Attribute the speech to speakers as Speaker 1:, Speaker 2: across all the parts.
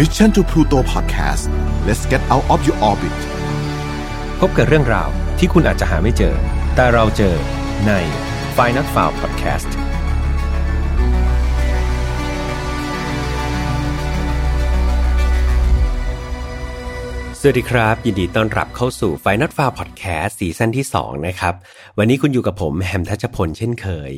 Speaker 1: Mission to Pluto Podcast let's get out of your orbit
Speaker 2: พบกับเรื่องราวที่คุณอาจจะหาไม่เจอ แต่เราเจอใน f i n a l f i l e Podcast สวัสดีครับ ยินดีต้อนรับเข้าสู่ f i n a l f i l e Podcast ซีซั่นที่ 2 นะครับ วันนี้คุณอยู่กับผมแฮมทัชพลเช่นเคย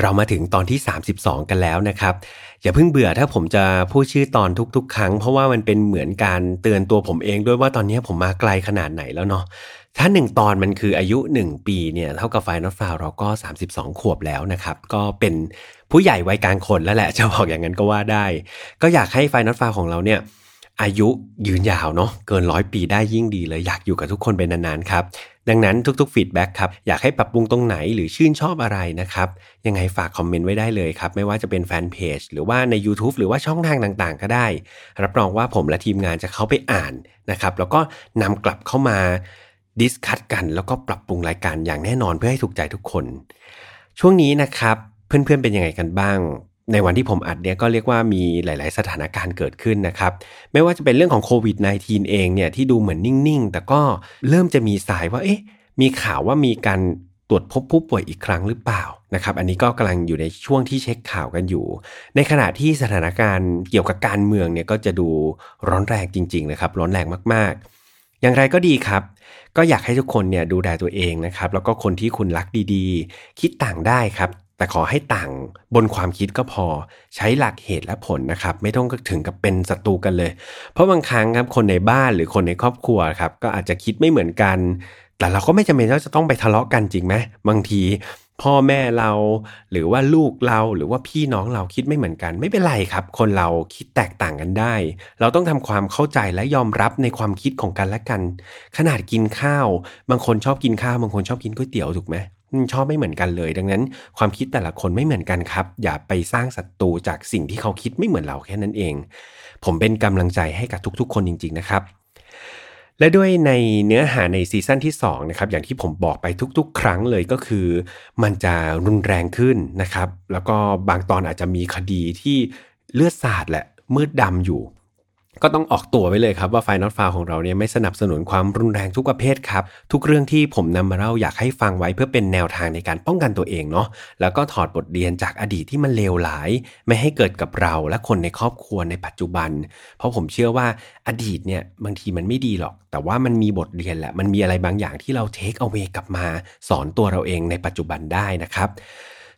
Speaker 2: เรามาถึงตอนที่ 32 กันแล้วนะครับ อย่าเพิ่งเบื่อถ้าผมจะพูดชื่อตอนทุก ๆ ครั้ง เพราะว่ามันเป็นเหมือนการเตือนตัวผมเองด้วยว่าตอนนี้ผมมาไกลขนาดไหนแล้วเนาะถ้า 1 ตอนมันคืออายุ 1 ปีเนี่ยเท่ากับ File Not Found เราก็ 32 ขวบแล้วนะครับ ก็เป็นผู้ใหญ่วัยกลางคนแล้วแหละจะบอกอย่างนั้นก็ว่าได้ ก็อยากให้ File Not Found ของเราเนี่ยอายุยืนยาวเนาะเกินร้อยปีได้ยิ่งดีเลยอยากอยู่กับทุกคนเป็นนานๆครับ ดังนั้นทุกๆ feedback ครับอยากให้ปรับปรุงตรงไหนหรือชื่นชอบอะไรนะครับยังไงฝากคอมเมนต์ไว้ได้เลยครับ ไม่ว่าจะเป็นแฟนเพจหรือว่าใน YouTube หรือว่าช่องทางต่างๆ ก็ได้ รับรองว่าผมและทีมงานจะเข้าไปอ่านนะครับแล้วก็นำกลับเข้ามาดิสคัตกัน แล้วก็ปรับปรุงรายการอย่างแน่นอนเพื่อให้ถูกใจทุกคน ช่วงนี้นะครับเพื่อนๆเป็นยังไงกันบ้าง ในวันที่ผมอัดเนี่ยก็เรียกว่ามีหลาย ๆ สถานการณ์เกิดขึ้นนะครับ ไม่ว่าจะเป็นเรื่องของโควิด -19 เองเนี่ยที่ดูเหมือนนิ่ง ๆ แต่ก็เริ่มจะมีสายว่าเอ๊ะมีข่าวว่ามีการตรวจพบผู้ป่วยอีกครั้งหรือเปล่านะครับ อันนี้ก็กำลังอยู่ในช่วงที่เช็คข่าวกันอยู่ ในขณะที่สถานการณ์เกี่ยวกับการเมืองเนี่ยก็จะดูร้อนแรงจริง ๆ นะครับ ร้อนแรงมาก ๆ อย่างไรก็ดีครับ ก็อยากให้ทุกคนเนี่ยดูแลตัวเองนะครับ แล้วก็คนที่คุณรักดี ๆ คิดต่างได้ครับ แต่ขอให้ต่างบนความคิดก็พอใช้หลักเหตุและผลนะครับ ไม่ต้องถึงกับเป็นศัตรูกันเลย เพราะบางครั้งครับคนในบ้านหรือคนในครอบครัวครับก็อาจจะคิดไม่เหมือนกัน แต่เราก็ไม่จำเป็นว่าจะต้องไปทะเลาะกันจริงไหมบางทีพ่อแม่เรา หรือว่าลูกเราหรือว่าพี่น้องเราคิดไม่เหมือนกัน ไม่เป็นไรครับ คนเราคิดแตกต่างกันได้ เราต้องทำความเข้าใจและยอมรับในความคิดของกันและกัน ขนาดกินข้าว บางคนชอบกินข้าว บางคนชอบกินก๋วยเตี๋ยวถูกไหม ชอบไม่เหมือนกันเลย ดังนั้น ความคิดแต่ละคนไม่เหมือนกันครับ อย่าไปสร้างศัตรูจากสิ่งที่เขาคิดไม่เหมือนเราแค่นั้นเอง ผมเป็นกำลังใจให้กับทุกๆ คนจริง ๆ นะครับและด้วยในเนื้อหาในซีซั่นที่2นะครับอย่างที่ผมบอกไปทุกๆ ครั้งเลยก็คือ มันจะรุนแรงขึ้นนะครับ แล้วก็บางตอนอาจจะมีคดีที่เลือดสาดแหละมืดดำอยู่ ก็ต้องออกตัวไว้เลยครับว่าไฟนอตฟาวของเราเนี่ยไม่สนับสนุนความรุนแรงทุกประเภทครับ ทุกเรื่องที่ผมนำมาเล่าอยากให้ฟังไว้เพื่อเป็นแนวทางในการป้องกันตัวเองเนาะแล้วก็ถอดบทเรียนจากอดีตที่มันเลวหลาย ไม่ให้เกิดกับเราและคนในครอบครัวในปัจจุบัน เพราะผมเชื่อว่าอดีตเนี่ยบางทีมันไม่ดีหรอก แต่ว่ามันมีบทเรียนแหละมันมีอะไรบางอย่างที่เราเทคเอาเวกลับมา สอนตัวเราเองในปัจจุบันได้นะครับ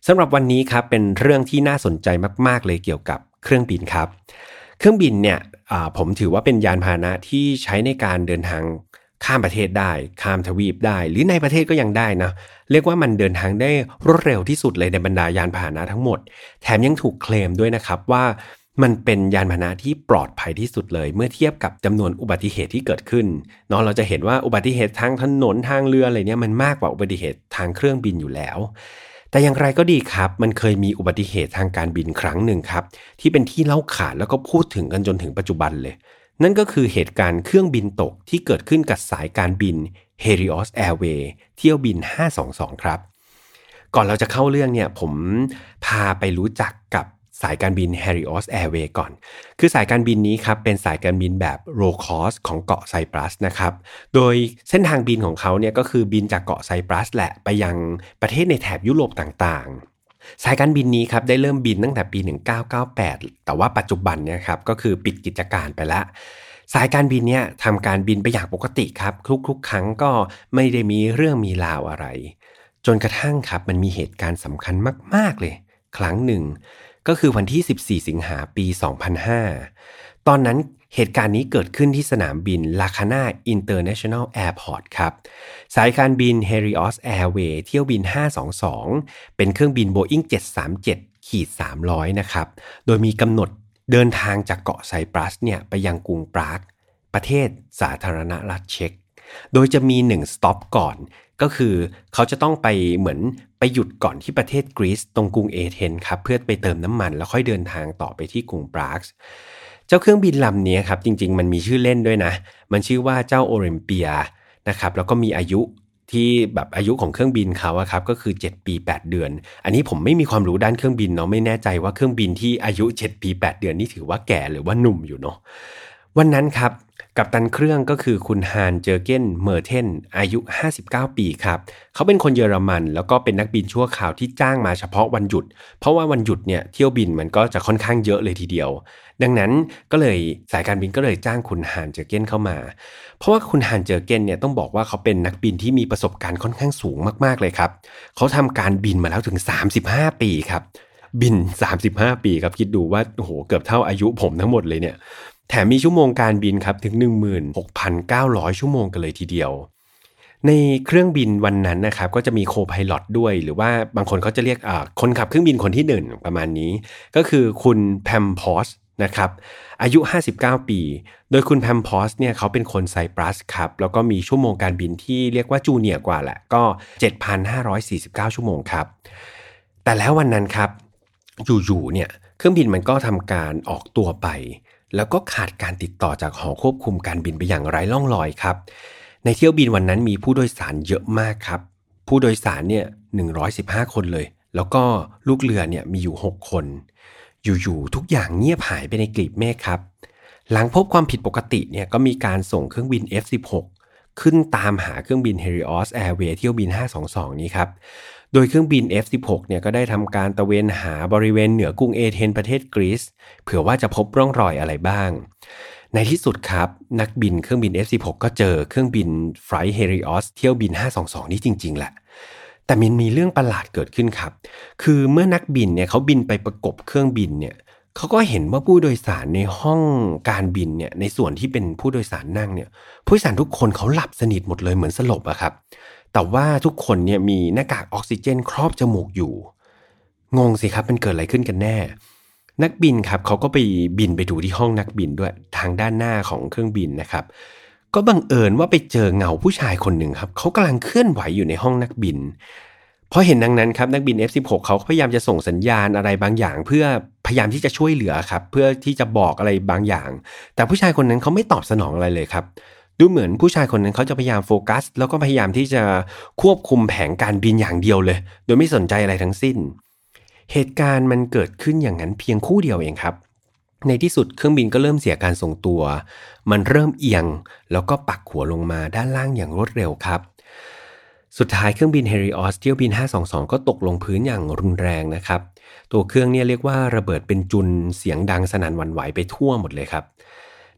Speaker 2: สำหรับวันนี้ครับเป็นเรื่องที่น่าสนใจมาก ๆ เลยเกี่ยวกับเครื่องบินครับ เครื่องบินเนี่ยผมถือว่าเป็นยานพาหนะที่ใช้ในการเดินทางข้ามประเทศได้ ข้ามทวีปได้ หรือในประเทศก็ยังได้นะ เรียกว่ามันเดินทางได้รวดเร็วที่สุดเลยในบรรดายานพาหนะทั้งหมด แถมยังถูกเคลมด้วยนะครับว่ามันเป็นยานพาหนะที่ปลอดภัยที่สุดเลย เมื่อเทียบกับจำนวนอุบัติเหตุที่เกิดขึ้นเนาะเราจะเห็นว่าอุบัติเหตุทางถนนทางเรืออะไรเนี่ยมันมากกว่าอุบัติเหตุทางเครื่องบินอยู่แล้ว แต่อย่างไรก็ดีครับ มันเคยมีอุบัติเหตุทางการบินครั้งหนึ่งครับ ที่เป็นที่เล่าขานแล้วก็พูดถึงกันจนถึงปัจจุบันเลย นั่นก็คือเหตุการณ์เครื่องบินตกที่เกิดขึ้นกับสายการบิน Helios Airway เที่ยวบิน 522 ครับ ก่อนเราจะเข้าเรื่องเนี่ยผมพาไปรู้จักกับ สายการบิน Helios Airway ก่อน คือสายการบินนี้ครับ เป็นสายการบินแบบ low cost ของเกาะไซปรัสนะครับ โดยเส้นทางบินของเขาเนี่ยก็คือบินจากเกาะไซปรัสแหละไปยังประเทศในแถบยุโรปต่างๆสายการบินนี้ครับได้เริ่มบินตั้งแต่ปี 1998 แต่ว่าปัจจุบันเนี่ยครับก็คือปิดกิจการไปแล้ว สายการบินเนี่ยทำการบินไปอย่างปกติครับทุกๆ ครั้งก็ไม่ได้มีเรื่องมีราวอะไร จนกระทั่งครับมันมีเหตุการณ์สำคัญมาก ๆเลย ครั้งหนึ่ง ก็คือวันที่ 14 สิงหาปี 2005 ตอนนั้นเหตุการณ์นี้เกิดขึ้นที่สนามบิน Larnaca International Airport ครับ สายการบิน Helios Airways เที่ยวบิน 522 เป็นเครื่องบิน Boeing 737ขีด300 นะครับ โดยมีกำหนดเดินทางจากเกาะไซปรัสเนี่ยไปยังกรุงปราก ประเทศสาธารณรัฐเช็ก โดยจะมีหนึ่งสต็อปก่อน ก็คือเขาจะต้องไปเหมือนไปหยุดก่อนที่ประเทศกรีซตรงกรุงเอเธนครับเพื่อไปเติมน้ำมันแล้วค่อยเดินทางต่อไปที่กรุงปรากเจ้าเครื่องบินลำนี้ครับจริง ๆ มันมีชื่อเล่นด้วยนะ มันชื่อว่าเจ้าโอลิมเปียนะครับแล้วก็มีอายุที่แบบอายุของเครื่องบินเขาอะครับก็คือ 7 ปี 8 เดือน อันนี้ผมไม่มีความรู้ด้านเครื่องบินเนาะไม่แน่ใจว่าเครื่องบินที่อายุ 7 ปี 8 เดือนนี่ถือว่าแก่หรือว่าหนุ่มอยู่เนาะวันนั้นครับ กัปตันเครื่องก็คือคุณฮานเจอเกนเมอร์เทนอายุ 59 ปีครับเขาเป็นคนเยอรมัน แล้วก็เป็นนักบินชั่วคราวที่จ้างมาเฉพาะวันหยุด เพราะว่าวันหยุดเนี่ยเที่ยวบินมันก็จะค่อนข้างเยอะเลยทีเดียว ดังนั้นก็เลยสายการบินก็เลยจ้างคุณฮานเจอเกนเข้ามา เพราะว่าคุณฮานเจอเกนเนี่ยต้องบอกว่าเขาเป็นนักบินที่มีประสบการณ์ค่อนข้างสูงมากๆเลยครับเขาทำการบินมาแล้วถึง 35 ปีครับบิน 35 ปีครับคิดดูว่าโอ้โหเกือบเท่าอายุผมทั้งหมดเลยเนี่ย แถมมีชั่วโมงการบินครับถึง 16,900 ชั่วโมงกันเลยทีเดียว ในเครื่องบินวันนั้นนะครับก็จะมีโคพายロด้วย หรือว่าบางคนเขาจะเรียกคนขับเครื่องบินคนที่หนึ่งประมาณนี้ ก็คือคุณแพมพอสนะครับอายุ 59 ปี โดยคุณแพมพอสเนี่ยเขาเป็นคนไซปรัสครับแล้วก็มีชั่วโมงการบินที่เรียกว่าจูเนียกว่าแหละก็ 7,549 ชั่วโมงครับ แต่แล้ววันนั้นครับอยู่ๆเนี่ยเครื่องบินมันก็ทำการออกตัวไป แล้วก็ขาดการติดต่อจากหอควบคุมการบินไปอย่างไร้ล่องรอยครับ ในเที่ยวบินวันนั้นมีผู้โดยสารเยอะมากครับ ผู้โดยสารเนี่ย115 คนเลย แล้วก็ลูกเรือเนี่ยมีอยู่ 6 คน อยู่ๆทุกอย่างเงียบหายไปในกลีบเมฆครับ หลังพบความผิดปกติเนี่ยก็มีการส่งเครื่องบิน F16 ขึ้นตามหาเครื่องบิน Helios Airway เที่ยวบิน 522 นี้ครับ โดยเครื่องบิน F16 เนี่ยก็ได้ทำการตะเวนหาบริเวณเหนือกรุงเอเธนประเทศกรีซเผื่อว่าจะพบร่องรอยอะไรบ้าง ในที่สุดครับ นักบินเครื่องบิน F16 ก็เจอเครื่องบินไฟล์เฮริออสเที่ยวบิน 522 นี่จริง ๆ แหละ แต่มันมีเรื่องประหลาดเกิดขึ้นครับ คือเมื่อนักบินเนี่ยเขาบินไปประกบเครื่องบินเนี่ยเขาก็เห็นว่าผู้โดยสารในห้องการบินเนี่ยในส่วนที่เป็นผู้โดยสารนั่งเนี่ยผู้โดยสารทุกคนเขาหลับสนิทหมดเลยเหมือนสลบอะครับ แต่ว่าทุกคนเนี่ยมีหน้ากากออกซิเจน ครอบจมูกอยู่ งงสิครับมันเกิดอะไรขึ้นกันแน่ นักบินครับเขาก็ไปบินไปดูที่ห้องนักบินด้วยทางด้านหน้าของเครื่องบินนะครับ ก็บังเอิญว่าไปเจอเงาผู้ชายคนหนึ่งครับเขากำลังเคลื่อนไหวอยู่ในห้องนักบินพอเห็นดังนั้นครับนักบิน F16 เขาพยายามจะส่งสัญญาณอะไรบางอย่าง เพื่อพยายามที่จะช่วยเหลือครับ เพื่อที่จะบอกอะไรบางอย่าง แต่ผู้ชายคนนั้นเขาไม่ตอบสนองอะไรเลยครับ ดูเหมือนผู้ชายคนนั้นเขาจะพยายามโฟกัส แล้วก็พยายามที่จะควบคุมแผงการบินอย่างเดียวเลย โดยไม่สนใจอะไรทั้งสิ้น เหตุการณ์มันเกิดขึ้นอย่างนั้นเพียงคู่เดียวเองครับ ในที่สุดเครื่องบินก็เริ่มเสียการทรงตัว มันเริ่มเอียง แล้วก็ปักหัวลงมาด้านล่างอย่างรวดเร็วครับ สุดท้ายเครื่องบินเฮริออสเที่ยวบิน 522 ก็ตกลงพื้นอย่างรุนแรงนะครับ ตัวเครื่องเนี่ยเรียกว่าระเบิดเป็นจุนเสียงดังสนั่นวันไหวไปทั่วหมดเลยครับ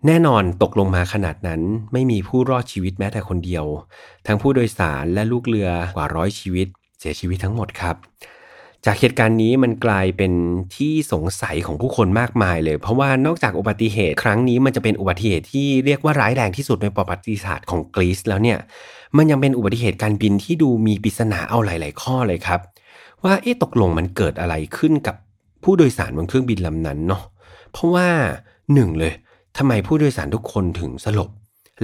Speaker 2: แน่นอนตกลงมาขนาดนั้นไม่มีผู้รอดชีวิตแม้แต่คนเดียว ทั้งผู้โดยสารและลูกเรือกว่าร้อยชีวิต เสียชีวิตทั้งหมดครับ จากเหตุการณ์นี้มันกลายเป็นที่สงสัยของผู้คนมากมายเลย เพราะว่านอกจากอุบัติเหตุครั้งนี้มันจะเป็นอุบัติเหตุที่เรียกว่าร้ายแรงที่สุดในประวัติศาสตร์ของกรีซแล้วเนี่ยมันยังเป็นอุบัติเหตุการบินที่ดูมีปริศนาเอาหลาย ๆ ข้อเลยครับ ว่าเอ๊ะตกลงมันเกิดอะไรขึ้นกับผู้โดยสารบนเครื่องบินลำนั้นเนาะเพราะว่าหนึ่งเลย ทำไมผู้โดยสารทุกคนถึงสลบ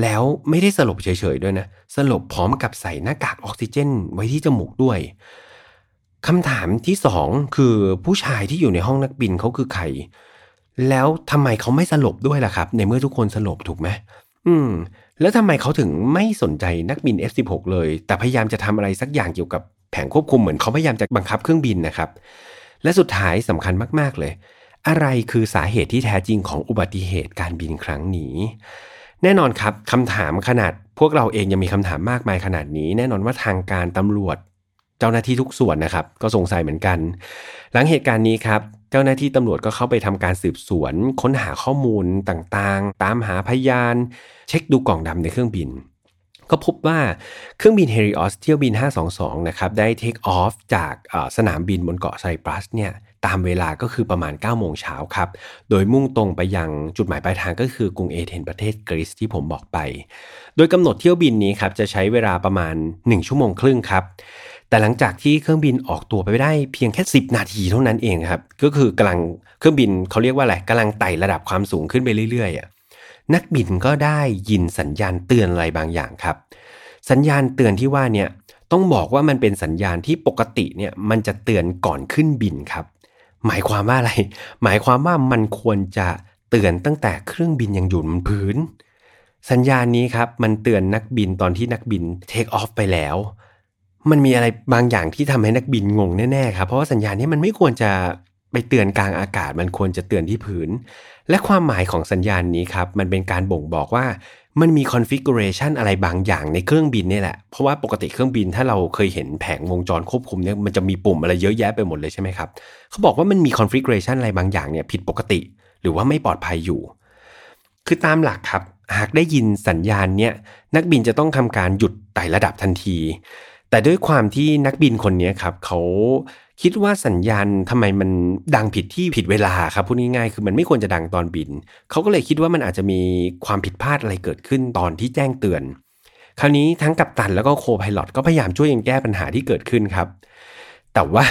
Speaker 2: แล้วไม่ได้สลบเฉยๆด้วยนะ สลบพร้อมกับใส่หน้ากากออกซิเจนไว้ที่จมูกด้วยคำถามที่สองคือผู้ชายที่อยู่ในห้องนักบินเขาคือใคร แล้วทำไมเขาไม่สลบด้วยล่ะครับ ในเมื่อทุกคนสลบถูกไหมอืม แล้วทำไมเขาถึงไม่สนใจนักบิน F16 เลย แต่พยายามจะทำอะไรสักอย่างเกี่ยวกับแผงควบคุมเหมือนเขาพยายามจะบังคับเครื่องบินนะครับ และสุดท้ายสำคัญมากๆเลย อะไรคือสาเหตุที่แท้จริงของอุบัติเหตุการบินครั้งนี้ แน่นอนครับคำถามขนาดพวกเราเองยังมีคำถามมากมายขนาดนี้ แน่นอนว่าทางการตำรวจ เจ้าหน้าที่ทุกส่วนนะครับ ก็สงสัยเหมือนกัน หลังเหตุการณ์นี้ครับเจ้าหน้าที่ตำรวจก็เข้าไปทำการสืบสวน ค้นหาข้อมูลต่างๆ ตามหาพยาน เช็คดูกล่องดำในเครื่องบิน ก็พบว่าเครื่องบินเฮริออสเที่ยวบิน 522 นะครับ ได้เทคออฟจากสนามบินบนเกาะไซปรัสเนี่ย ตามเวลาก็คือประมาณ9โมงเช้าครับ โดยมุ่งตรงไปยังจุดหมายปลายทางก็คือกรุงเอเธนประเทศกรีซที่ผมบอกไป โดยกำหนดเที่ยวบินนี้ครับจะใช้เวลาประมาณ 1 ชั่วโมงครึ่งครับ แต่หลังจากที่เครื่องบินออกตัวไปได้เพียงแค่ 10 นาทีเท่านั้นเองครับ ก็คือกำลังเครื่องบินเขาเรียกว่าอะไรกำลังไต่ระดับความสูงขึ้นไปเรื่อยๆนักบินก็ได้ยินสัญญาณเตือนอะไรบางอย่างครับ สัญญาณเตือนที่ว่าเนี่ยต้องบอกว่ามันเป็นสัญญาณที่ปกติเนี่ยมันจะเตือนก่อนขึ้นบินครับ หมายความว่าอะไร หมายความว่ามันควรจะเตือนตั้งแต่เครื่องบินยังอยู่บนพื้น สัญญาณนี้ครับมันเตือนนักบินตอนที่นักบินเทคออฟไปแล้ว มันมีอะไรบางอย่างที่ทำให้นักบินงงแน่ๆครับเพราะว่าสัญญาณนี้มันไม่ควรจะไปเตือนกลางอากาศมันควรจะเตือนที่พื้น และความหมายของสัญญาณนี้ครับมันเป็นการบ่งบอกว่า มันมี configuration อะไรบางอย่างในเครื่องบินนี่แหละ เพราะว่าปกติเครื่องบินถ้าเราเคยเห็นแผงวงจรควบคุมเนี่ยมันจะมีปุ่มอะไรเยอะแยะไปหมดเลยใช่ไหมครับ เขาบอกว่ามันมี configuration อะไรบางอย่างเนี่ยผิดปกติ หรือว่าไม่ปลอดภัยอยู่ คือตามหลักครับ หากได้ยินสัญญาณเนี่ยนักบินจะต้องทำการหยุดไต่ระดับทันที แต่ด้วยความที่นักบินคนนี้ครับเขา คิดว่าสัญญาณทำไมมันดังผิดที่ผิดเวลาครับพูดง่ายๆคือมันไม่ควรจะดังตอนบิน เขาก็เลยคิดว่ามันอาจจะมีความผิดพลาดอะไรเกิดขึ้นตอนที่แจ้งเตือน คราวนี้ทั้งกัปตันแล้วก็โคพายロก็พยายามช่วยกันแก้ปัญหาที่เกิดขึ้นครับ แต่ว่า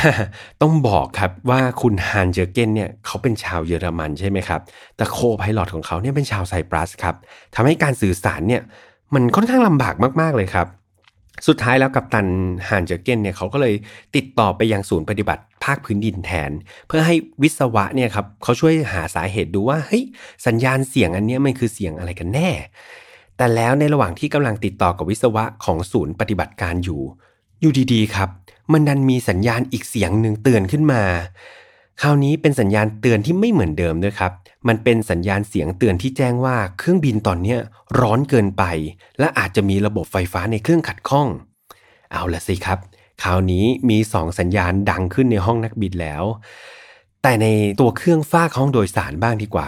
Speaker 2: ต้องบอกครับว่าคุณฮันเจอร์เกนเนี่ยเขาเป็นชาวเยอรมันใช่ไหมครับ แต่โคพายロของเขาเนี่ยเป็นชาวไซปรัสครับทำให้การสื่อสารเนี่ยมันค่อนข้างลำบากมากๆเลยครับ สุดท้ายแล้วกับตันฮานเจอเกนเนี่ยเขาก็เลยติดต่อไปยังศูนย์ปฏิบัติภาคพื้นดินแทน เพื่อให้วิศวะเนี่ยครับเขาช่วยหาสาเหตุดูว่าเฮ้ยสัญญาณเสียงอันนี้มันคือเสียงอะไรกันแน่ แต่แล้วในระหว่างที่กำลังติดต่อกับวิศวะของศูนย์ปฏิบัติการอยู่ อยู่ดีๆครับ มันดันมีสัญญาณอีกเสียงหนึ่งเตือนขึ้นมา คราวนี้เป็นสัญญาณเตือนที่ไม่เหมือนเดิมด้วยครับ มันเป็นสัญญาณเสียงเตือนที่แจ้งว่าเครื่องบินตอนนี้ร้อนเกินไป และอาจจะมีระบบไฟฟ้าในเครื่องขัดข้อง เอาละสิครับ คราวนี้มีสองสัญญาณดังขึ้นในห้องนักบินแล้ว แต่ในตัวเครื่องฟากห้องโดยสารบ้างดีกว่า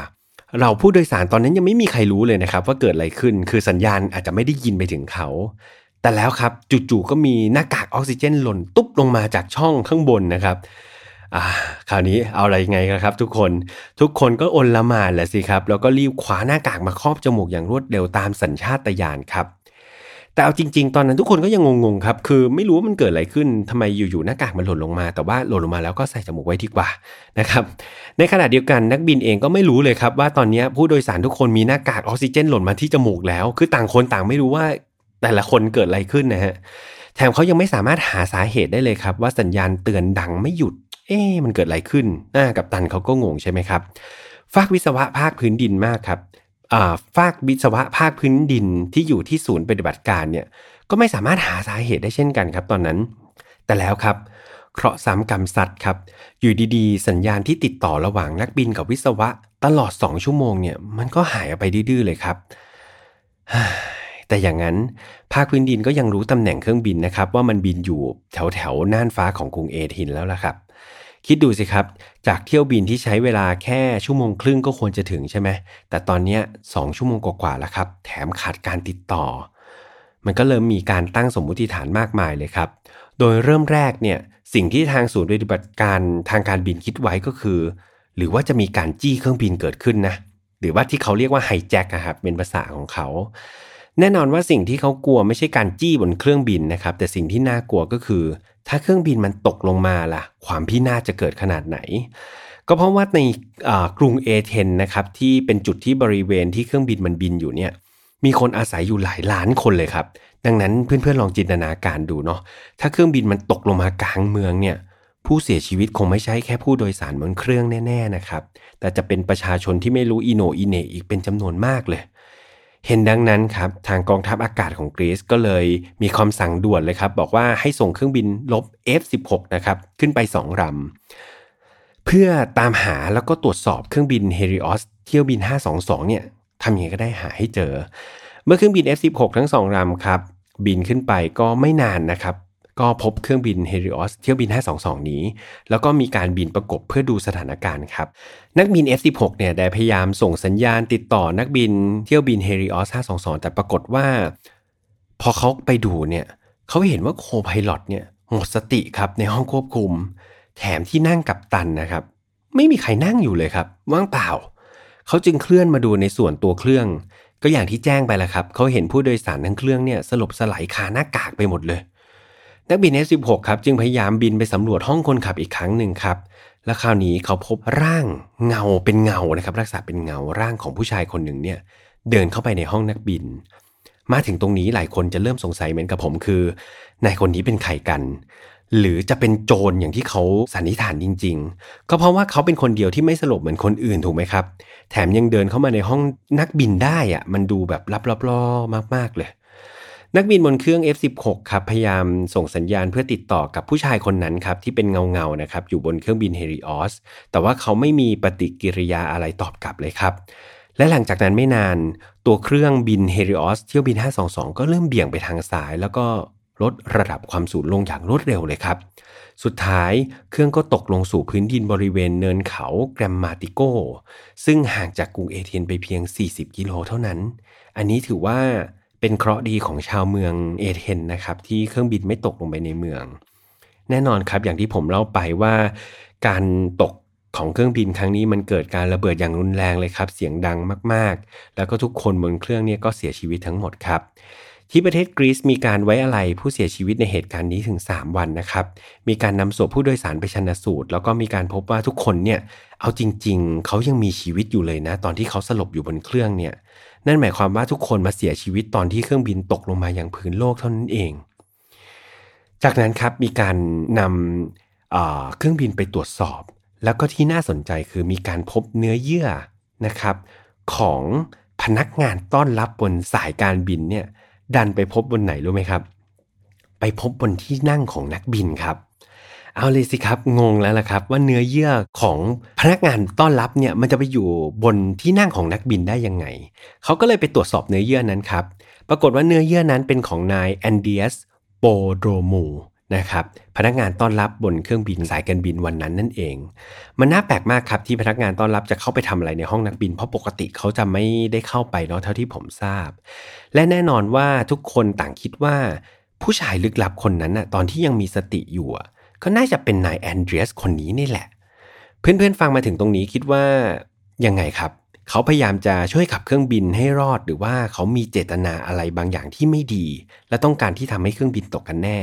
Speaker 2: เราผู้โดยสารตอนนั้นยังไม่มีใครรู้เลยนะครับ ว่าเกิดอะไรขึ้น คือสัญญาณอาจจะไม่ได้ยินไปถึงเขา แต่แล้วครับจู่ๆก็มีหน้ากากออกซิเจนหล่นตุ๊บลงมาจากช่องข้างบนนะครับ อ่าคราวนี้เอาอะไรไงครับทุกคนทุกคนก็อนละหมาดแหละสิครับ แล้วก็รีบคว้าหน้ากากมาครอบจมูกอย่างรวดเร็วตามสัญชาตญาณครับ แต่เอาจริง ๆ ตอนนั้นทุกคนก็ยังงงๆครับ คือไม่รู้ว่ามันเกิดอะไรขึ้นทำไมอยู่ๆหน้ากากมันหล่นลงมา แต่ว่าหล่นลงมาแล้วก็ใส่จมูกไว้ดีกว่านะครับ ในขณะเดียวกันนักบินเองก็ไม่รู้เลยครับ ว่าตอนนี้ผู้โดยสารทุกคนมีหน้ากากออกซิเจนหล่นมาที่จมูกแล้ว คือต่างคนต่างไม่รู้ว่าแต่ละคนเกิดอะไรขึ้นนะฮะแถมเขายังไม่สามารถหาสาเหตุได้เลยครับ ว่าสัญญาณเตือนดังไม่หยุด เอ๊มันเกิดอะไรขึ้นอ่ากับตันเขาก็งงใช่ไหมครับฝากวิศวะภาคพื้นดินมากครับอ่าฝากวิศวะภาคพื้นดินที่อยู่ที่ศูนย์ปฏิบัติการเนี่ยก็ไม่สามารถหาสาเหตุได้เช่นกันครับตอนนั้น แต่แล้วครับเคราะห์ซ้ำกรรมสัตว์ครับ อยู่ดีๆ สัญญาณที่ติดต่อระหว่างนักบินกับวิศวะ ตลอด 2 ชั่วโมงเนี่ยมันก็หายไปดื้อเลยครับ แต่อย่างนั้นภาคพื้นดินก็ยังรู้ตำแหน่งเครื่องบินนะครับ ว่ามันบินอยู่แถวแถวน่านฟ้าของกรุงเอทินแล้วล่ะครับ คิดดูสิครับ จากเที่ยวบินที่ใช้เวลาแค่ชั่วโมงครึ่งก็ควรจะถึงใช่ไหม แต่ตอนนี้สองชั่วโมงกว่าๆแล้วครับ แถมขาดการติดต่อ มันก็เริ่มมีการตั้งสมมุติฐานมากมายเลยครับ โดยเริ่มแรกเนี่ยสิ่งที่ทางศูนย์ปฏิบัติการทางการบินคิดไว้ก็คือ หรือว่าจะมีการจี้เครื่องบินเกิดขึ้นนะ หรือว่าที่เขาเรียกว่าไฮแจ็คครับเป็นภาษาของเขาแน่นอนว่าสิ่งที่เขากลัวไม่ใช่การจี้บนเครื่องบินนะครับ แต่สิ่งที่น่ากลัวก็คือ ถ้าเครื่องบินมันตกลงมาล่ะ ความพินาศจะเกิดขนาดไหน ก็เพราะว่าในกรุงเอเธนนะครับที่เป็นจุดที่บริเวณที่เครื่องบินมันบินอยู่เนี่ยมีคนอาศัยอยู่หลายล้านคนเลยครับ ดังนั้นเพื่อนๆลองจินตนาการดูเนาะถ้าเครื่องบินมันตกลงมากลางเมืองเนี่ยผู้เสียชีวิตคงไม่ใช่แค่ผู้โดยสารบนเครื่องแน่ ๆนะครับ แต่จะเป็นประชาชนที่ไม่รู้อีโนอีเนอีกเป็นจำนวนมากเลย เห็นดังนั้นครับทางกองทัพอากาศของกรีซก็เลยมีคำสั่งด่วนเลยครับ บอกว่าให้ส่งเครื่องบินลบ F16 นะครับขึ้นไป 2ลำเพื่อตามหาแล้วก็ตรวจสอบเครื่องบินเฮริออสเที่ยวบิน 522 เนี่ยทำยังไงก็ได้หาให้เจอ เมื่อเครื่องบิน F16 ทั้งสองลำครับบินขึ้นไปก็ไม่นานนะครับ ก็พบเครื่องบินเฮริออสเที่ยวบิน 522 นี้ แล้วก็มีการบินประกบเพื่อดูสถานการณ์ครับ นักบิน F16 เนี่ยได้พยายามส่งสัญญาณติดต่อนักบินเที่ยวบินเฮริออส522 แต่ปรากฏว่า พอเขาไปดูเนี่ยเขาเห็นว่าโคพายロเนี่ยหมดสติครับในห้องควบคุม แถมที่นั่งกับตันนะครับ ไม่มีใครนั่งอยู่เลยครับว่างเปล่า เขาจึงเคลื่อนมาดูในส่วนตัวเครื่อง ก็อย่างที่แจ้งไปแล้วครับเขาเห็นผู้โดยสารทั้งเครื่องเนี่ยสลบสลายคาหน้ากากไปหมดเลย นักบิน F16 ครับจึงพยายามบินไปสำรวจห้องคนขับอีกครั้งหนึ่งครับ และคราวนี้เขาพบร่างเงาเป็นเงานะครับรักษาเป็นเงาร่างของผู้ชายคนหนึ่งเนี่ยเดินเข้าไปในห้องนักบิน มาถึงตรงนี้หลายคนจะเริ่มสงสัยเหมือนกับผมคือนายคนนี้เป็นใครกัน หรือจะเป็นโจรอย่างที่เขาสันนิษฐานจริง ๆ ก็เพราะว่าเขาเป็นคนเดียวที่ไม่สลบเหมือนคนอื่นถูกไหมครับ แถมยังเดินเข้ามาในห้องนักบินได้อะมันดูแบบลับๆมากๆเลย นักบินบนเครื่อง F16 ครับพยายามส่งสัญญาณเพื่อติดต่อกับผู้ชายคนนั้นครับที่เป็นเงาเงาๆนะครับอยู่บนเครื่องบินเฮริออสแต่ว่าเขาไม่มีปฏิกิริยาอะไรตอบกลับเลยครับ และหลังจากนั้นไม่นานตัวเครื่องบินเฮริออสเที่ยวบิน 522 ก็เริ่มเบี่ยงไปทางซ้าย แล้วก็ลดระดับความสูงลงอย่างรวดเร็วเลยครับ สุดท้ายเครื่องก็ตกลงสู่พื้นดินบริเวณเนินเขาแกรมมาติโก ซึ่งห่างจากกรุงเอเธนไปเพียง 40 กิโลเท่านั้น อันนี้ถือว่า เป็นเคราะห์ดีของชาวเมืองเอเธนนะครับที่เครื่องบินไม่ตกลงไปในเมือง แน่นอนครับอย่างที่ผมเล่าไปว่า การตกของเครื่องบินครั้งนี้มันเกิดการระเบิดอย่างรุนแรงเลยครับ เสียงดังมากๆ แล้วก็ทุกคนบนเครื่องเนี่ยก็เสียชีวิตทั้งหมดครับ ที่ประเทศกรีซมีการไว้อะไรผู้เสียชีวิตในเหตุการณ์นี้ถึง 3 วันนะครับ มีการนำศพผู้โดยสารไปชันสูตร แล้วก็มีการพบว่าทุกคนเนี่ยเอาจริง ๆเขายังมีชีวิตอยู่เลยนะ ตอนที่เขาสลบอยู่บนเครื่องเนี่ย นั่นหมายความว่าทุกคนมาเสียชีวิตตอนที่เครื่องบินตกลงมาอย่างพื้นโลกเท่านั้นเอง จากนั้นครับมีการนำเครื่องบินไปตรวจสอบ แล้วก็ที่น่าสนใจคือมีการพบเนื้อเยื่อนะครับ ของพนักงานต้อนรับบนสายการบินเนี่ยดันไปพบบนไหนรู้ไหมครับ ไปพบบนที่นั่งของนักบินครับ เอาเลยสิครับงงแล้วล่ะครับ ว่าเนื้อเยื่อของพนักงานต้อนรับเนี่ยมันจะไปอยู่บนที่นั่งของนักบินได้ยังไง เขาก็เลยไปตรวจสอบเนื้อเยื่อนั้นครับ ปรากฏว่าเนื้อเยื่อนั้นเป็นของนายแอนเดียสโปโดรมูนะครับพนักงานต้อนรับบนเครื่องบินสายการบินวันนั้นนั่นเอง มันน่าแปลกมากครับที่พนักงานต้อนรับจะเข้าไปทำอะไรในห้องนักบิน เพราะปกติเขาจะไม่ได้เข้าไปเนาะเท่าที่ผมทราบ และแน่นอนว่าทุกคนต่างคิดว่า ผู้ชายลึกลับคนนั้นน่ะตอนที่ยังมีสติอยู่อะ ก็น่าจะเป็นนายแอนเดรียสคนนี้นี่แหละ เพื่อนๆฟังมาถึงตรงนี้คิดว่ายังไงครับ เขาพยายามจะช่วยขับเครื่องบินให้รอด หรือว่าเขามีเจตนาอะไรบางอย่างที่ไม่ดี และต้องการที่ทำให้เครื่องบินตกกันแน่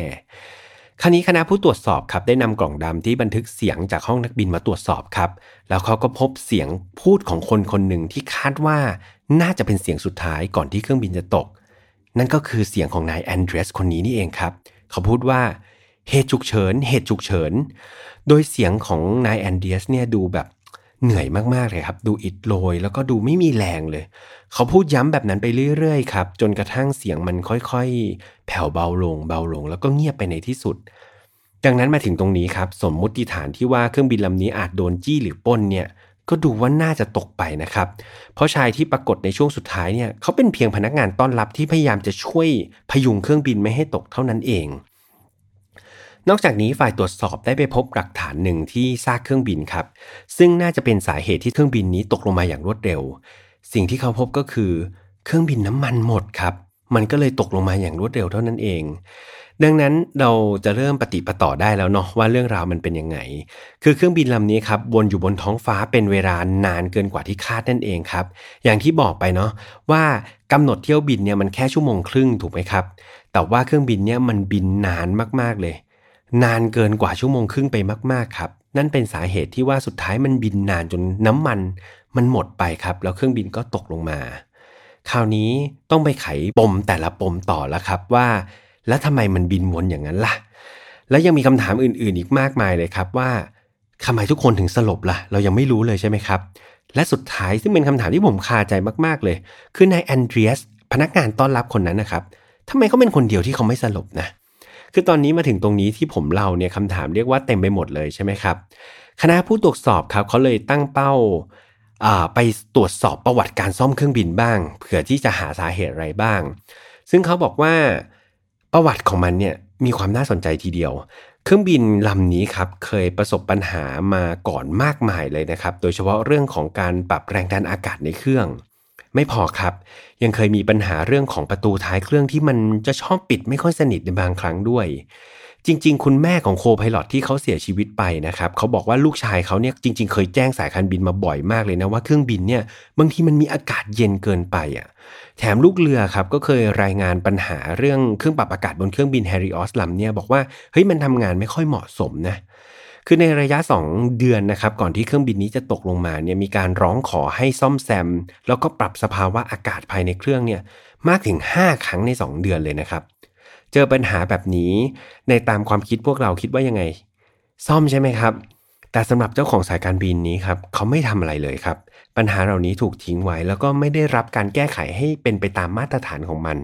Speaker 2: คราวนี้คณะผู้ตรวจสอบครับได้นำกล่องดำที่บันทึกเสียงจากห้องนักบินมาตรวจสอบครับ แล้วเขาก็พบเสียงพูดของคนคนหนึ่งที่คาดว่าน่าจะเป็นเสียงสุดท้ายก่อนที่เครื่องบินจะตก นั่นก็คือเสียงของนายแอนเดรสคนนี้นี่เองครับ เขาพูดว่า เหตุฉุกเฉิน เหตุฉุกเฉิน โดยเสียงของนายแอนเดรสเนี่ยดูแบบเหนื่อยมากๆเลยครับ ดูอิดโรยแล้วก็ดูไม่มีแรงเลย เขาพูดย้ำแบบนั้นไปเรื่อยๆครับ จนกระทั่งเสียงมันค่อยๆ แผ่วเบาลงเบาลง แล้วก็เงียบไปในที่สุด ดังนั้นมาถึงตรงนี้ครับ สมมุติฐานที่ว่าเครื่องบินลำนี้อาจโดนจี้หรือป้นเนี่ยก็ดูว่าน่าจะตกไปนะครับ เพราะชายที่ปรากฏในช่วงสุดท้ายเนี่ยเขาเป็นเพียงพนักงานต้อนรับที่พยายามจะช่วยพยุงเครื่องบินไม่ให้ตกเท่านั้นเอง นอกจากนี้ฝ่ายตรวจสอบได้ไปพบหลักฐานหนึ่งที่ซากเครื่องบินครับ ซึ่งน่าจะเป็นสาเหตุที่เครื่องบินนี้ตกลงมาอย่างรวดเร็ว สิ่งที่เขาพบก็คือ เครื่องบินน้ำมันหมดครับ มันก็เลยตกลงมาอย่างรวดเร็วเท่านั้นเอง ดังนั้นเราจะเริ่มปฏิปต่อได้แล้วเนาะว่าเรื่องราวมันเป็นยังไง คือเครื่องบินลำนี้ครับวนอยู่บนท้องฟ้าเป็นเวลานานเกินกว่าที่คาดนั่นเองครับ อย่างที่บอกไปเนาะว่ากำหนดเที่ยวบินเนี่ยมันแค่ชั่วโมงครึ่งถูกไหมครับแต่ว่าเครื่องบินเนี่ยมันบินนานมากๆเลย นานเกินกว่าชั่วโมงครึ่งไปมากๆครับ นั่นเป็นสาเหตุที่ว่าสุดท้ายมันบินนานจนน้ำมันมันหมดไปครับ แล้วเครื่องบินก็ตกลงมา คราวนี้ต้องไปไขปมแต่ละปมต่อแล้วครับว่า แล้วทำไมมันบินวนอย่างนั้นล่ะ แล้วยังมีคำถามอื่นๆ อีกมากมายเลยครับว่าทำไมทุกคนถึงสลบล่ะ เรายังไม่รู้เลยใช่ไหมครับ และสุดท้ายซึ่งเป็นคำถามที่ผมคาใจมากๆเลย คือนายแอนเดรียสพนักงานต้อนรับคนนั้นนะครับทำไมเขาเป็นคนเดียวที่เขาไม่สลบนะ คือตอนนี้มาถึงตรงนี้ที่ผมเล่าเนี่ยคำถามเรียกว่าเต็มไปหมดเลยใช่ไหมครับคณะผู้ตรวจสอบครับเขาเลยตั้งเป้าไปตรวจสอบประวัติการซ่อมเครื่องบินบ้าง เผื่อที่จะหาสาเหตุอะไรบ้าง ซึ่งเขาบอกว่าประวัติของมันเนี่ยมีความน่าสนใจทีเดียว เครื่องบินลำนี้ครับเคยประสบปัญหามาก่อนมากมายเลยนะครับ โดยเฉพาะเรื่องของการปรับแรงดันอากาศในเครื่อง ไม่พอครับ ยังเคยมีปัญหาเรื่องของประตูท้ายเครื่องที่มันจะชอบปิดไม่ค่อยสนิทในบางครั้งด้วย จริง ๆ คุณแม่ของโคไพลอตที่เขาเสียชีวิตไปนะครับเขาบอกว่าลูกชายเขาเนี่ยจริง ๆ เคยแจ้งสายการบินมาบ่อยมากเลยนะว่าเครื่องบินเนี่ยบางทีมันมีอากาศเย็นเกินไปอะแถมลูกเรือครับก็เคยรายงานปัญหาเรื่องเครื่องปรับอากาศบนเครื่องบินแฮร์ริออสลำเนี่ยบอกว่าเฮ้ยมันทำงานไม่ค่อยเหมาะสมนะ คือในระยะ 2 เดือนนะครับก่อนที่เครื่องบินนี้จะตกลงมาเนี่ยมีการร้องขอให้ซ่อมแซม แล้วก็ปรับสภาวะอากาศภายในเครื่องเนี่ยมากถึง 5 ครั้งใน 2 เดือนเลยนะครับ เจอปัญหาแบบนี้ในตามความคิดพวกเราคิดว่ายังไง ซ่อมใช่ไหมครับ แต่สำหรับเจ้าของสายการบินนี้ครับเขาไม่ทำอะไรเลยครับ ปัญหาเหล่านี้ถูกทิ้งไว้ แล้วก็ไม่ได้รับการแก้ไขให้เป็นไปตามมาตรฐานของมัน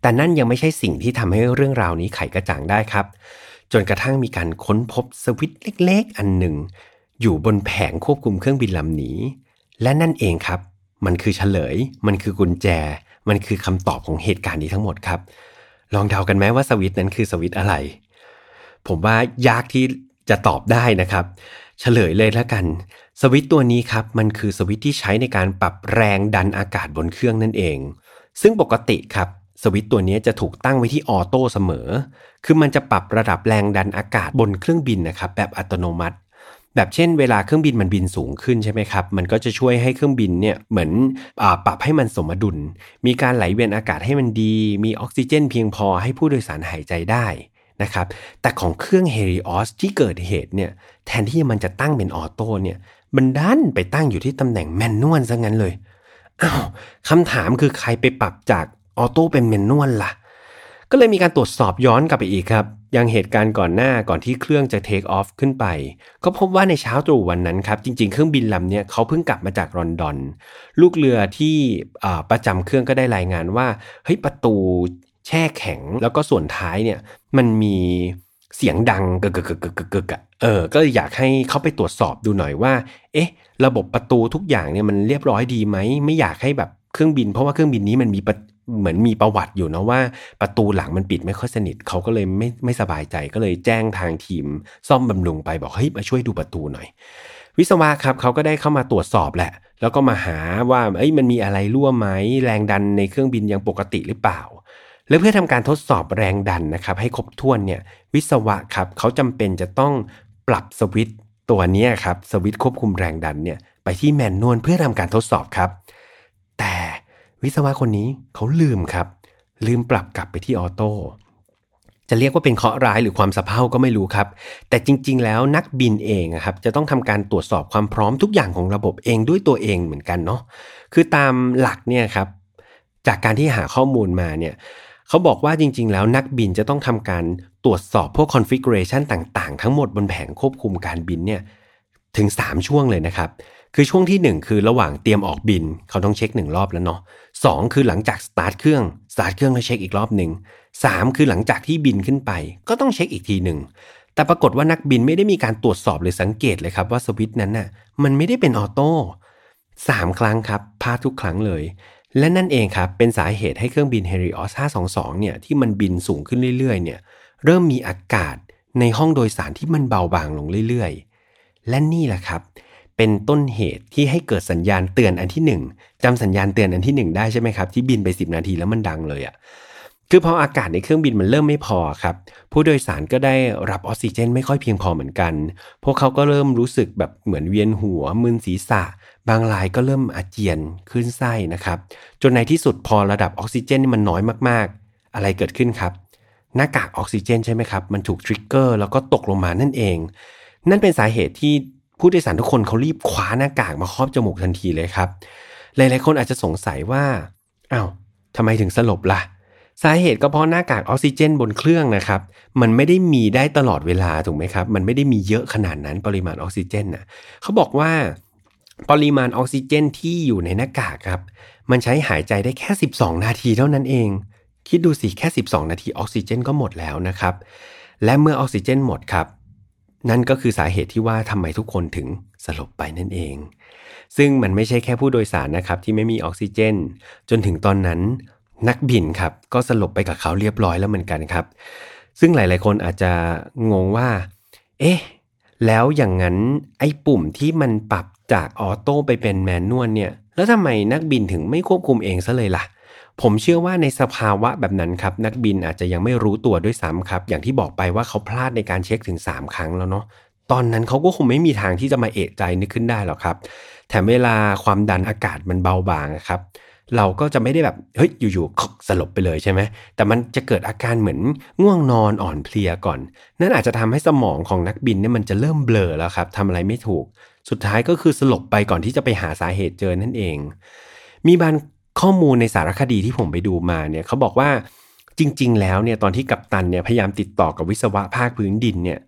Speaker 2: แต่นั่นยังไม่ใช่สิ่งที่ทำให้เรื่องราวนี้ไขกระจ่างได้ครับ จนกระทั่งมีการค้นพบสวิตเล็กๆ อันหนึ่ง อยู่บนแผงควบคุมเครื่องบินลำนี้ และนั่นเองครับ มันคือเฉลย มันคือกุญแจ มันคือคำตอบของเหตุการณ์นี้ทั้งหมดครับ ลองเดากันไหมว่าสวิตนั้นคือสวิตอะไร ผมว่ายากที่จะตอบได้นะครับเฉลยเลยแล้วกัน สวิตตัวนี้ครับ มันคือสวิตที่ใช้ในการปรับแรงดันอากาศบนเครื่องนั่นเอง ซึ่งปกติครับ สวิตตัวนี้จะถูกตั้งไว้ที่ออโต้เสมอ คือมันจะปรับระดับแรงดันอากาศบนเครื่องบินนะครับแบบอัตโนมัติ แบบเช่น เวลาเครื่องบินมันบินสูงขึ้นใช่ไหมครับ มันก็จะช่วยให้เครื่องบินเนี่ยเหมือนอปรับให้มันสมดุล มีการไหลเวียนอากาศให้มันดี มีออกซิเจนเพียงพอให้ผู้โดยสารหายใจได้นะครับ แต่ของเครื่อง Helios ที่เกิดเหตุเนี่ยแทนที่มันจะตั้งเป็น auto เนี่ยมันดันไปตั้งอยู่ที่ตำแหน่ง manual ซะงั้นเลยอ้าวคำถามคือใครไปปรับจาก auto เป็น manual ล่ะ ก็เลยมีการตรวจสอบย้อนกลับไปอีกครับ ยังเหตุการณ์ก่อนหน้าก่อนที่เครื่องจะ take off ขึ้นไป ก็พบว่าในเช้าตรู่วันนั้นครับจริงๆ เครื่องบินลำนี้เขาเพิ่งกลับมาจากลอนดอน ลูกเรือที่ประจำเครื่องก็ได้รายงานว่าเฮ้ยประตูแช่แข็งแล้วก็ส่วนท้ายเนี่ยมันมีเสียงดังกึกกึกกึกกึกกึกอะเออ ก็อยากให้เขาไปตรวจสอบดูหน่อยว่า เอ๊ะ ระบบประตูทุกอย่างเนี่ยมันเรียบร้อยดีไหม ไม่อยากให้แบบเครื่องบิน เพราะว่าเครื่องบินนี้มันมี เหมือนมีประวัติอยู่นะว่าประตูหลังมันปิดไม่ค่อยสนิทเขาก็เลยไม่ไม่สบายใจก็เลยแจ้งทางทีม ซ่อมบำรุงไปบอกเฮ้ยมาช่วยดูประตูหน่อย วิศวะครับเขาก็ได้เข้ามาตรวจสอบแหละ แล้วก็มาหาว่าเอ้ยมันมีอะไรรั่วไหมแรงดันในเครื่องบินยังปกติหรือเปล่า และเพื่อทำการทดสอบแรงดันนะครับ ให้ครบถ้วนเนี่ยวิศวะครับเขาจำเป็นจะต้องปรับสวิตตัวนี้ครับสวิตควบคุมแรงดันเนี่ยไปที่แมนนวลเพื่อทำการทดสอบครับ แต่ วิศวะคนนี้เขาลืมครับ ลืมปรับกลับไปที่ออโต้จะเรียกว่าเป็นเคราะห์ร้ายหรือความสะเพร่าก็ไม่รู้ครับ แต่จริง ๆ แล้วนักบินเองครับจะต้องทำการตรวจสอบความพร้อมทุกอย่างของระบบเองด้วยตัวเองเหมือนกันเนาะคือตามหลักเนี่ยครับจากการที่หาข้อมูลมาเนี่ยเขาบอกว่าจริง ๆ แล้วนักบินจะต้องทำการตรวจสอบพวก configuration ต่าง ๆ ทั้งหมดบนแผงควบคุมการบินเนี่ยถึง 3 ช่วงเลยนะครับ คือช่วงที่ 1 คือระหว่างเตรียมออกบินเขาต้องเช็ค 1 รอบแล้วเนาะ 2 คือหลังจากสตาร์ทเครื่องสตาร์ทเครื่องแล้วเช็คอีกรอบหนึ่งสคือหลังจากที่บินขึ้นไป ก็ต้องเช็คอีกทีหนึ่งแต่ปรากฏว่านักบินไม่ได้มีการตรวจสอบหรือสังเกตเลยครับว่าสวิตช์นั้นน่ะมันไม่ได้เป็นออโต้สามครั้งครับพลาดทุกครั้งเลย และนั่นเองครับเป็นสาเหตุให้เครื่องบิน Helios 522 เนี่ยที่มันบินสูงขึ้นเรื่อยๆ เนี่ยเริ่มมีอากาศในห้องโดยสารที่มันเบาบางลงเรื่อยๆ และนี่แหละครับ เป็นต้นเหตุที่ให้เกิดสัญญาณเตือนอันที่ 1จำสัญญาณเตือนอันที่ 1 ได้ใช่ไหมครับที่บินไป 10 นาทีแล้วมันดังเลยอะ่ะคือพออากาศในเครื่องบินมันเริ่มไม่พอครับ ผู้โดยสารก็ได้รับออกซิเจนไม่ค่อยเพียงพอเหมือนกัน พวกเขาก็เริ่มรู้สึกแบบเหมือนเวียนหัวมึนศีรษะ บางรายก็เริ่มอาเจียนขึ้นไส้นะครับ จนในที่สุดพอระดับออกซิเจนนี่มันน้อยมากๆ อะไรเกิดขึ้นครับ หน้ากากออกซิเจนใช่ไหมครับ มันถูกทริกเกอร์แล้วก็ตกลงมานั่นเอง นั่นเป็นสาเหตุที่ ผู้โดยสารทุกคนเขารีบคว้าหน้ากากมาครอบจมูกทันทีเลยครับ หลายๆคนอาจจะสงสัยว่าอ้าวทำไมถึงสลบละ่ะ สาเหตุก็เพราะหน้ากากออกซิเจนบนเครื่องนะครับ มันไม่ได้มีได้ตลอดเวลาถูกไหมครับ มันไม่ได้มีเยอะขนาดนั้นปริมาณออกซิเจนนะเขาบอกว่าปริมาณออกซิเจนที่อยู่ในหน้ากากครับ มันใช้หายใจได้แค่ 12 นาทีเท่านั้นเอง คิดดูสิแค่ 12 นาทีออกซิเจนก็หมดแล้วนะครับ และเมื่อออกซิเจนหมดครับ นั่นก็คือสาเหตุที่ว่าทำไมทุกคนถึงสลบไปนั่นเอง ซึ่งมันไม่ใช่แค่ผู้โดยสารนะครับที่ไม่มีออกซิเจน จนถึงตอนนั้น นักบินครับก็สลบไปกับเขาเรียบร้อยแล้วเหมือนกันครับ ซึ่งหลายๆคนอาจจะงงว่า เอ๊ะ แล้วอย่างนั้นไอ้ปุ่มที่มันปรับจากออโต้ไปเป็นแมนนวลเนี่ย แล้วทำไมนักบินถึงไม่ควบคุมเองซะเลยล่ะ ผมเชื่อว่าในสภาวะแบบนั้นครับนักบินอาจจะยังไม่รู้ตัวด้วยซ้ำครับ อย่างที่บอกไปว่าเขาพลาดในการเช็คถึง 3 ครั้งแล้วเนาะตอนนั้นเขาก็คงไม่มีทางที่จะมาเอะใจนึกขึ้นได้หรอกครับ แถมเวลาความดันอากาศมันเบาบางครับ เราก็จะไม่ได้แบบเฮ้ยอยู่ๆสลบไปเลยใช่ไหมแต่มันจะเกิดอาการเหมือนง่วงนอนอ่อนเพลียก่อน นั่นอาจจะทำให้สมองของนักบินเนี่ยมันจะเริ่มเบลอแล้วครับทำอะไรไม่ถูก สุดท้ายก็คือสลบไปก่อนที่จะไปหาสาเหตุเจอนั่นเอง มีบาง ข้อมูลในสารคดีที่ผมไปดูมาเนี่ยเขาบอกว่าจริง ๆ แล้วเนี่ยตอนที่กัปตันเนี่ยพยายามติดต่อกับวิศวะภาคพื้นดินเนี่ย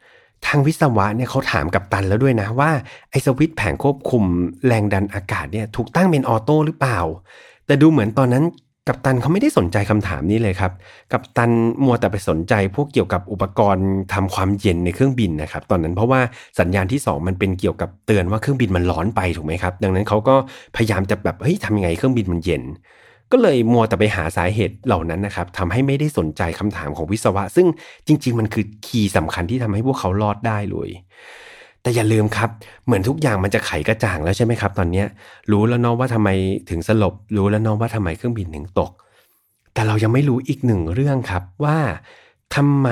Speaker 2: ทางวิศวะเนี่ยเขาถามกัปตันแล้วด้วยนะว่าไอ้สวิตแผงควบคุมแรงดันอากาศเนี่ยถูกตั้งเป็นออโต้หรือเปล่า แต่ดูเหมือนตอนนั้น กัปตันเขาไม่ได้สนใจคำถามนี้เลยครับ กัปตันมัวแต่ไปสนใจพวกเกี่ยวกับอุปกรณ์ทำความเย็นในเครื่องบินนะครับ ตอนนั้นเพราะว่าสัญญาณที่ 2 มันเป็นเกี่ยวกับเตือนว่าเครื่องบินมันร้อนไปถูกไหมครับ ดังนั้นเขาก็พยายามจะแบบเฮ้ยทำยังไงเครื่องบินมันเย็น ก็เลยมัวแต่ไปหาสาเหตุเหล่านั้นนะครับทำให้ไม่ได้สนใจคำถามของวิศวะ ซึ่งจริง ๆ มันคือ key สำคัญที่ทำให้พวกเขารอดได้เลย แต่อย่าลืมครับ เหมือนทุกอย่างมันจะไขกระจ่างแล้วใช่ไหมครับ ตอนนี้รู้แล้วเนาะว่าทำไมถึงสลบ รู้แล้วเนาะว่าทำไมเครื่องบินถึงตก แต่เรายังไม่รู้อีกหนึ่งเรื่องครับว่าทำไม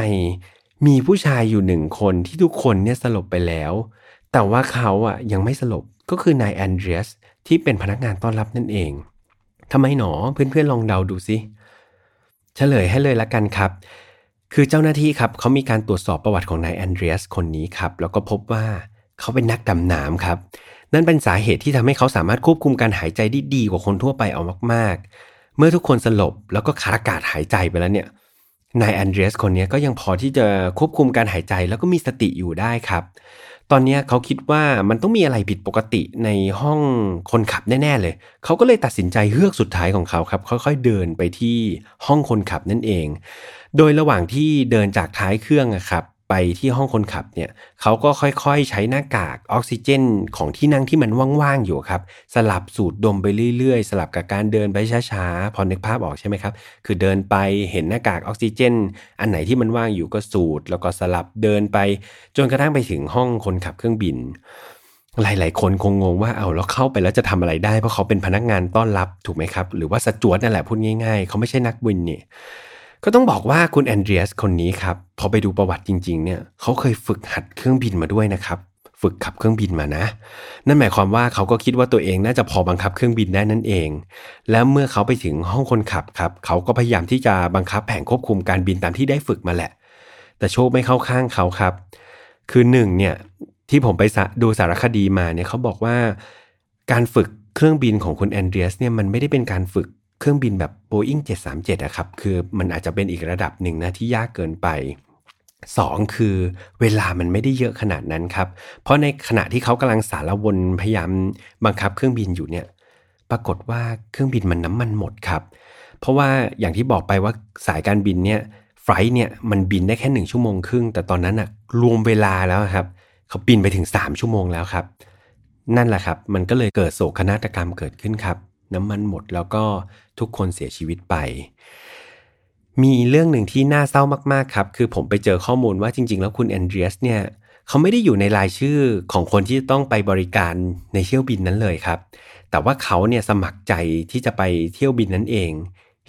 Speaker 2: มีผู้ชายอยู่หนึ่งคนที่ทุกคนเนี่ยสลบไปแล้ว แต่ว่าเขาอะยังไม่สลบก็คือนายแอนเดรียสที่เป็นพนักงานต้อนรับนั่นเองทำไมหนอเพื่อนๆลองเดาดูสิเฉลยให้เลยละกันครับ คือเจ้าหน้าที่ครับเขามีการตรวจสอบประวัติของนายแอนเดรียสคนนี้ครับ แล้วก็พบว่าเขาเป็นนักดำน้ำครับ นั่นเป็นสาเหตุที่ทำให้เขาสามารถควบคุมการหายใจได้ดีกว่าคนทั่วไปเอามากๆ เมื่อทุกคนสลบแล้วก็ขาดอากาศหายใจไปแล้วเนี่ยนายแอนเดรียสคนนี้ก็ยังพอที่จะควบคุมการหายใจแล้วก็มีสติอยู่ได้ครับ ตอนนี้เขาคิดว่ามันต้องมีอะไรผิดปกติในห้องคนขับแน่ ๆ เลย เขาก็เลยตัดสินใจเฮือกสุดท้ายของเขาครับ ค่อยๆเดินไปที่ห้องคนขับนั่นเอง โดยระหว่างที่เดินจากท้ายเครื่องครับ ไปที่ห้องคนขับเนี่ยเขาก็ค่อยๆ ใช้หน้ากากออกซิเจน ของที่นั่งที่มันว่างๆอยู่ครับ สลับสูดดมไปเรื่อยๆ สลับกับการเดินไปช้าๆ พอนึกภาพออกใช่ไหมครับ คือเดินไปเห็นหน้ากากออกซิเจน อันไหนที่มันว่างอยู่ก็สูด แล้วก็สลับเดินไป จนกระทั่งไปถึงห้องคนขับเครื่องบิน หลายๆ คนคงงงว่าเอาแล้วเข้าไปแล้วจะทำอะไรได้เพราะเขาเป็นพนักงานต้อนรับถูกไหมครับ หรือว่าสจวตนั่นแหละพูดง่าย ๆ เขาไม่ใช่นักบินเนี่ย ก็ต้องบอกว่าคุณแอนเดรียสคนนี้ครับพอไปดูประวัติจริง ๆ เนี่ยเขาเคยฝึกหัดเครื่องบินมาด้วยนะครับฝึกขับเครื่องบินมานะ นั่นหมายความว่าเขาก็คิดว่าตัวเองน่าจะพอบังคับเครื่องบินได้นั่นเอง แล้วเมื่อเขาไปถึงห้องคนขับครับ เขาก็พยายามที่จะบังคับแผงควบคุมการบินตามที่ได้ฝึกมาแหละ แต่โชคไม่เข้าข้างเขาครับ คือหนึ่งเนี่ยที่ผมไปดูสารคดีมาเนี่ยเขาบอกว่า การฝึกเครื่องบินของคุณแอนเดรียสเนี่ยมันไม่ได้เป็นการฝึก เครื่องบินแบบ Boeing 737อะครับคือมันอาจจะเป็นอีกระดับหนึ่งนะที่ยากเกินไป 2 คือเวลามันไม่ได้เยอะขนาดนั้นครับ เพราะในขณะที่เขากำลังสารวนพยายามบังคับเครื่องบินอยู่เนี่ยปรากฏว่าเครื่องบินมันน้ำมันหมดครับ เพราะว่าอย่างที่บอกไปว่าสายการบินเนี่ยไฟล์เนี่ยมันบินได้แค่หนึ่งชั่วโมงครึ่ง แต่ตอนนั้นอะรวมเวลาแล้วครับเขาบินไปถึง 3 ชั่วโมงแล้วครับ นั่นแหละครับ มันก็เลยเกิดโศกนาฏกรรมเกิดขึ้นครับ น้ำมันหมดแล้วก็ทุกคนเสียชีวิตไป มีเรื่องหนึ่งที่น่าเศร้ามากๆครับ คือผมไปเจอข้อมูลว่าจริง ๆ แล้วคุณแอนเดรียสเนี่ยเขาไม่ได้อยู่ในรายชื่อของคนที่ต้องไปบริการในเที่ยวบินนั้นเลยครับ แต่ว่าเขาเนี่ยสมัครใจที่จะไปเที่ยวบินนั้นเอง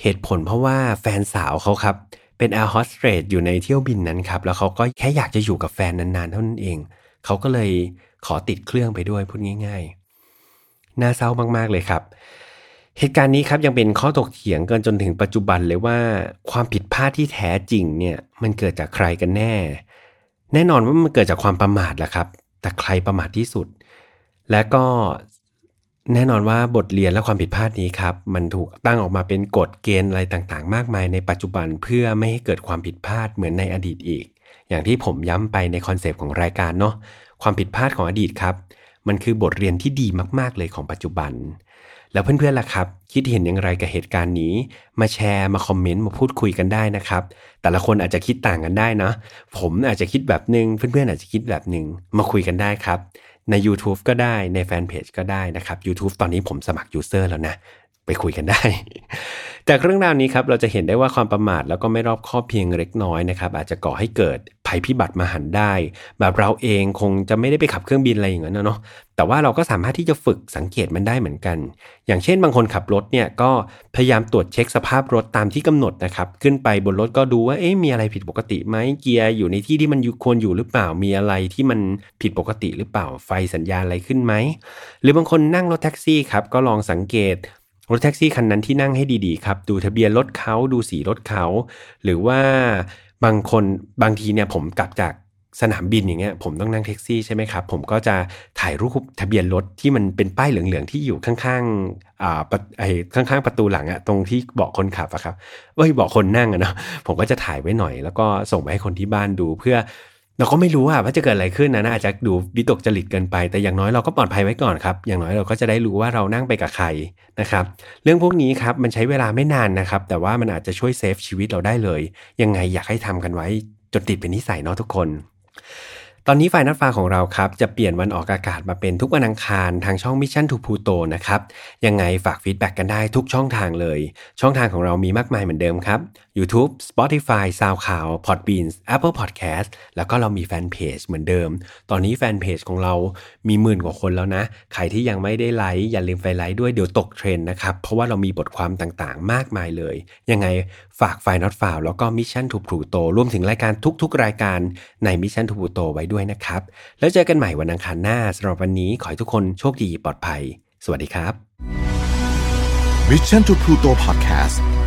Speaker 2: เหตุผลเพราะว่าแฟนสาวเขาครับเป็นแอร์โฮสเตสอยู่ในเที่ยวบินนั้นครับแล้วเขาก็แค่อยากจะอยู่กับแฟนนานๆเท่านั้นเอง เขาก็เลยขอติดเครื่องไปด้วยพูดง่าย ๆ น่าเศร้ามากๆเลยครับ เหตุการณ์นี้ครับยังเป็นข้อถกเถียงกันจนถึงปัจจุบันเลยว่าความผิดพลาดที่แท้จริงเนี่ยมันเกิดจากใครกันแน่ แน่นอนว่ามันเกิดจากความประมาทแหละครับ แต่ใครประมาทที่สุด และก็แน่นอนว่าบทเรียนและความผิดพลาดนี้ครับมันถูกตั้งออกมาเป็นกฎเกณฑ์อะไรต่างๆ มากมายในปัจจุบันเพื่อไม่ให้เกิดความผิดพลาดเหมือนในอดีตอีก อย่างที่ผมย้ำไปใน concept ของรายการเนาะความผิดพลาดของอดีตครับ มันคือบทเรียนที่ดีมากๆเลยของปัจจุบัน แล้วเพื่อนๆล่ะครับ คิดเห็นอย่างไรกับเหตุการณ์นี้ มาแชร์มาคอมเมนต์มาพูดคุยกันได้นะครับ แต่ละคนอาจจะคิดต่างกันได้นะ ผมอาจจะคิดแบบหนึง่งเพื่อนๆอาจจะคิดแบบหนึ่งมาคุยกันได้ครับ ใน YouTube ก็ได้ในแฟนเพจก็ได้นะครับ YouTube ตอนนี้ผมสมัครยูเซอร์แล้วนะ ไปคุยกันได้ จากเรื่องราวนี้ครับเราจะเห็นได้ว่าความประมาทแล้วก็ไม่รอบคอบเพียงเล็กน้อยนะครับอาจจะก่อให้เกิดภัยพิบัติมหันได้ แบบเราเองคงจะไม่ได้ไปขับเครื่องบินอะไรอย่างนั้นนะเนาะแต่ว่าเราก็สามารถที่จะฝึกสังเกตมันได้เหมือนกัน อย่างเช่นบางคนขับรถเนี่ยก็พยายามตรวจเช็คสภาพรถตามที่กำหนดนะครับขึ้นไปบนรถก็ดูว่าเอ๊ะมีอะไรผิดปกติไหมเกียร์อยู่ในที่ที่มันควรอยู่หรือเปล่ามีอะไรที่มันผิดปกติหรือเปล่าไฟสัญญาณอะไรขึ้นไหมหรือบางคนนั่งรถแท็กซี่ครับก็ลองสังเกต รถแท็กซี่คันนั้นที่นั่งให้ดีๆครับ ดูทะเบียนรถเขาดูสีรถเขา หรือว่าบางคนบางทีเนี่ยผมกลับจากสนามบินอย่างเงี้ยผมต้องนั่งแท็กซี่ใช่ไหมครับ ผมก็จะถ่ายรูปทะเบียนรถที่มันเป็นป้ายเหลืองๆที่อยู่ข้างๆอ่าไอ้ข้างๆประตูหลังอะตรงที่เบาะคนขับอะครับเอ้ยเบาะคนนั่งอะเนาะผมก็จะถ่ายไว้หน่อย แล้วก็ส่งไปให้คนที่บ้านดูเพื่อ เราก็ไม่รู้ว่าจะเกิดอะไรขึ้นนะอาจจะดูวิตกจริตเกินไป แต่อย่างน้อยเราก็ปลอดภัยไว้ก่อนครับ อย่างน้อยเราก็จะได้รู้ว่าเรานั่งไปกับใครนะครับ เรื่องพวกนี้ครับมันใช้เวลาไม่นานนะครับ แต่ว่ามันอาจจะช่วยเซฟชีวิตเราได้เลย ยังไงอยากให้ทำกันไว้จนติดเป็นนิสัยเนาะทุกคนตอนนี้ไฟนัดฟ้าของเราครับ จะเปลี่ยนวันออกอากาศมาเป็นทุกวันอังคารทางช่อง Mission to Pluto นะครับ ยังไงฝาก feedback กันได้ทุกช่องทางเลย ช่องทางของเรามีมากมายเหมือนเดิมครับ YouTube Spotify SoundCloud Podbean Apple Podcast แล้วก็เรามีแฟนเพจเหมือนเดิม ตอนนี้แฟนเพจของเรามีหมื่นกว่าคนแล้วนะ ใครที่ยังไม่ได้ไลค์อย่าลืมไปไลค์ด้วยเดี๋ยวตกเทรนด์นะครับ เพราะว่าเรามีบทความต่างๆ มากมายเลย ยังไงฝาก File Not Found แล้วก็ Mission to Pluto รวมถึงรายการทุกๆ รายการใน Mission to Pluto ไว้ด้วยนะครับ แล้วเจอกันใหม่วันอังคารหน้าสำหรับวันนี้ขอให้ทุกคนโชคดีปลอดภัย สวัสดีครับ
Speaker 1: Mission to Pluto Podcast